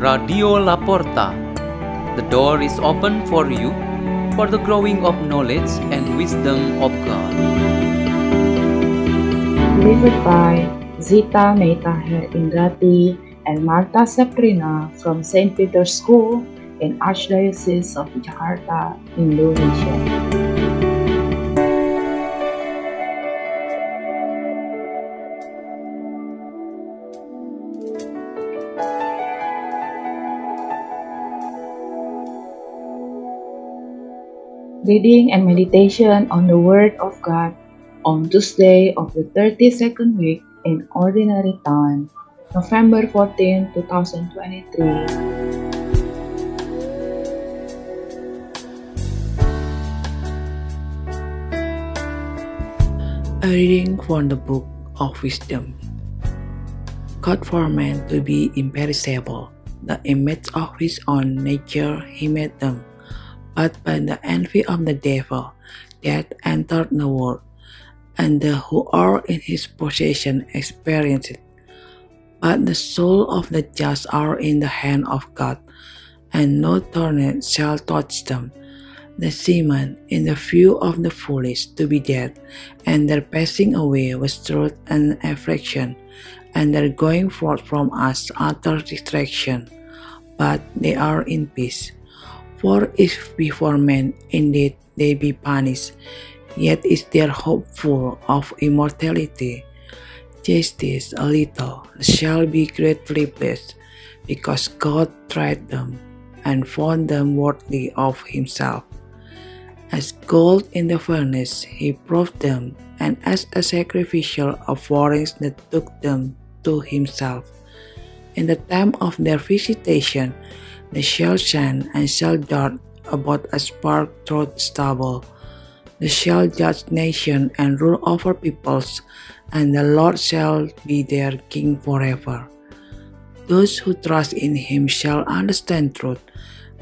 Radio La Porta. The door is open for you for the growing of knowledge and wisdom of God. Delivered by Zita Meita Her Indrati and Marta Septrina from St. Peter's School in Archdiocese of Jakarta, Indonesia. Reading and meditation on the Word of God on Tuesday of the 32nd week in Ordinary Time, November 14, 2023. A reading from the Book of Wisdom. God for man to be imperishable, the image of his own nature he made them, but by the envy of the devil death entered the world, and the who are in his possession experience it. But the soul of the just are in the hand of God, and no torment shall touch them. The seaman, in the view of the foolish, to be dead, and their passing away was truth and affliction, and their going forth from us utter distraction. But they are in peace. For if before men indeed they be punished, yet is their hope full of immortality. Justice a little shall be greatly blessed, because God tried them and found them worthy of himself. As gold in the furnace, he proved them, and as a sacrificial offerings that took them to himself. In the time of their visitation, they shall shine and shall dart about a spark through stubble. They shall judge nations and rule over peoples, and the Lord shall be their king forever. Those who trust in him shall understand truth,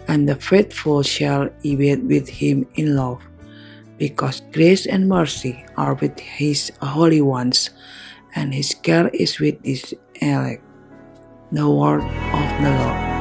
and the faithful shall abide with him in love, because grace and mercy are with his holy ones, and his care is with his elect. The word of the Lord.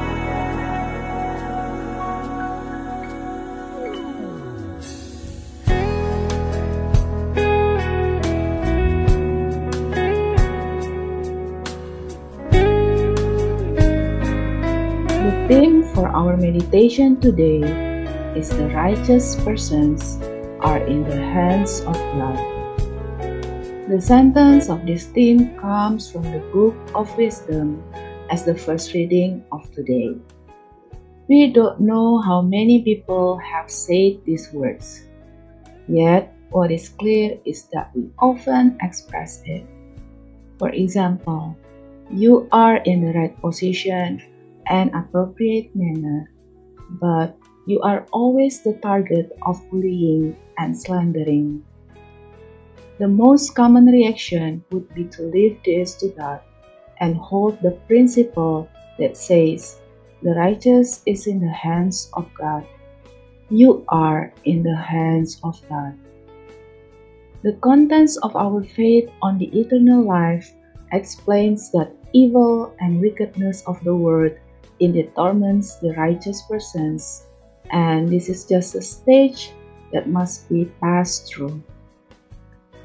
Theme for our meditation today is the righteous persons are in the hands of God. The sentence of this theme comes from the Book of Wisdom as the first reading of today. We don't know how many people have said these words, yet what is clear is that we often express it. For example, you are in the right position and appropriate manner, but you are always the target of bullying and slandering. The most common reaction would be to leave this to God and hold the principle that says, the righteous is in the hands of God. You are in the hands of God. The contents of our faith on the eternal life explains that evil and wickedness of the world indeed torments the righteous persons, and this is just a stage that must be passed through.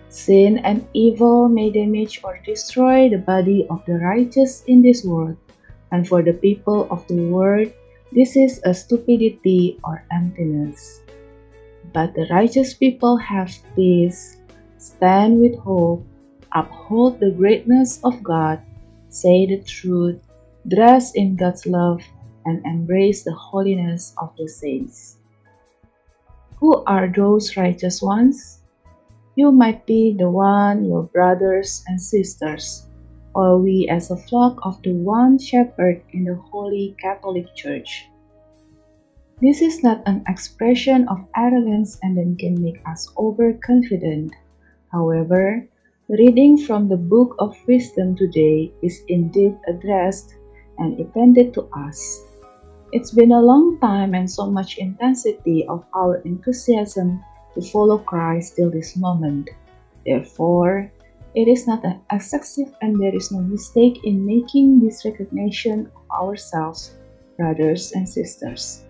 Sin and evil may damage or destroy the body of the righteous in this world, and for the people of the world, this is a stupidity or emptiness. But the righteous people have peace, stand with hope, uphold the greatness of God, say the truth, dress in God's love, and embrace the holiness of the saints. Who are those righteous ones? You might be the one, your brothers and sisters, or we as a flock of the one shepherd in the Holy Catholic Church. This is not an expression of arrogance and then can make us overconfident. However, reading from the Book of Wisdom today is indeed addressed and intended to us. It's been a long time and so much intensity of our enthusiasm to follow Christ till this moment. Therefore, it is not excessive and there is no mistake in making this recognition of ourselves brothers and sisters.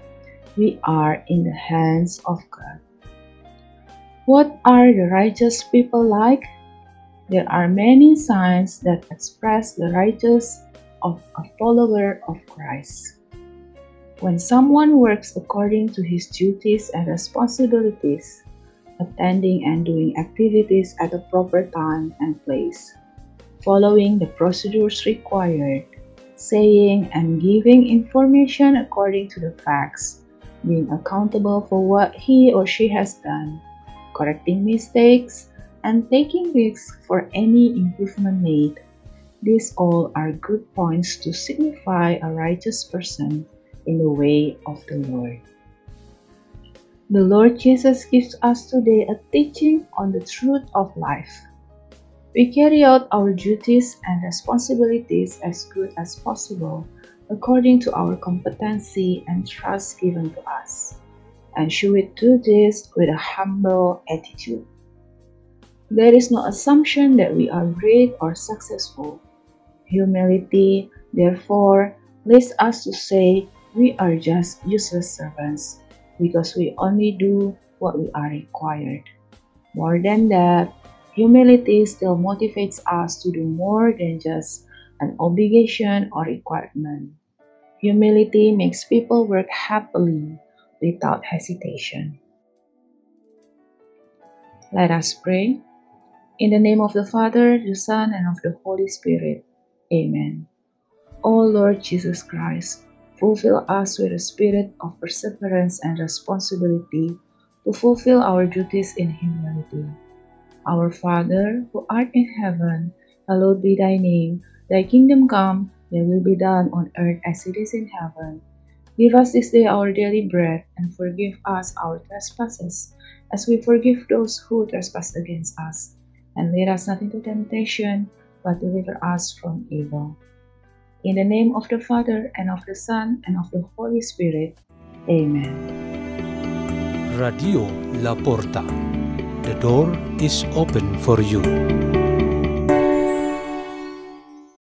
We are in the hands of God. What are the righteous people like? There are many signs that express the righteous of a follower of Christ. When someone works according to his duties and responsibilities, attending and doing activities at the proper time and place, following the procedures required, saying and giving information according to the facts, being accountable for what he or she has done, correcting mistakes, and taking risks for any improvement made. These all are good points to signify a righteous person in the way of the Lord. The Lord Jesus gives us today a teaching on the truth of life. We carry out our duties and responsibilities as good as possible according to our competency and trust given to us, and should we do this with a humble attitude. There is no assumption that we are great or successful. Humility, therefore, leads us to say we are just useless servants because we only do what we are required. More than that, humility still motivates us to do more than just an obligation or requirement. Humility makes people work happily without hesitation. Let us pray. In the name of the Father, the Son, and of the Holy Spirit. Amen. O Lord Jesus Christ, fulfill us with a spirit of perseverance and responsibility to fulfill our duties in humility. Our Father, who art in heaven, hallowed be thy name. Thy kingdom come, thy will be done on earth as it is in heaven. Give us this day our daily bread, and forgive us our trespasses, as we forgive those who trespass against us and lead us not into temptation, but deliver us from evil. In the name of the Father, and of the Son, and of the Holy Spirit. Amen. Radio La Porta. The door is open for you.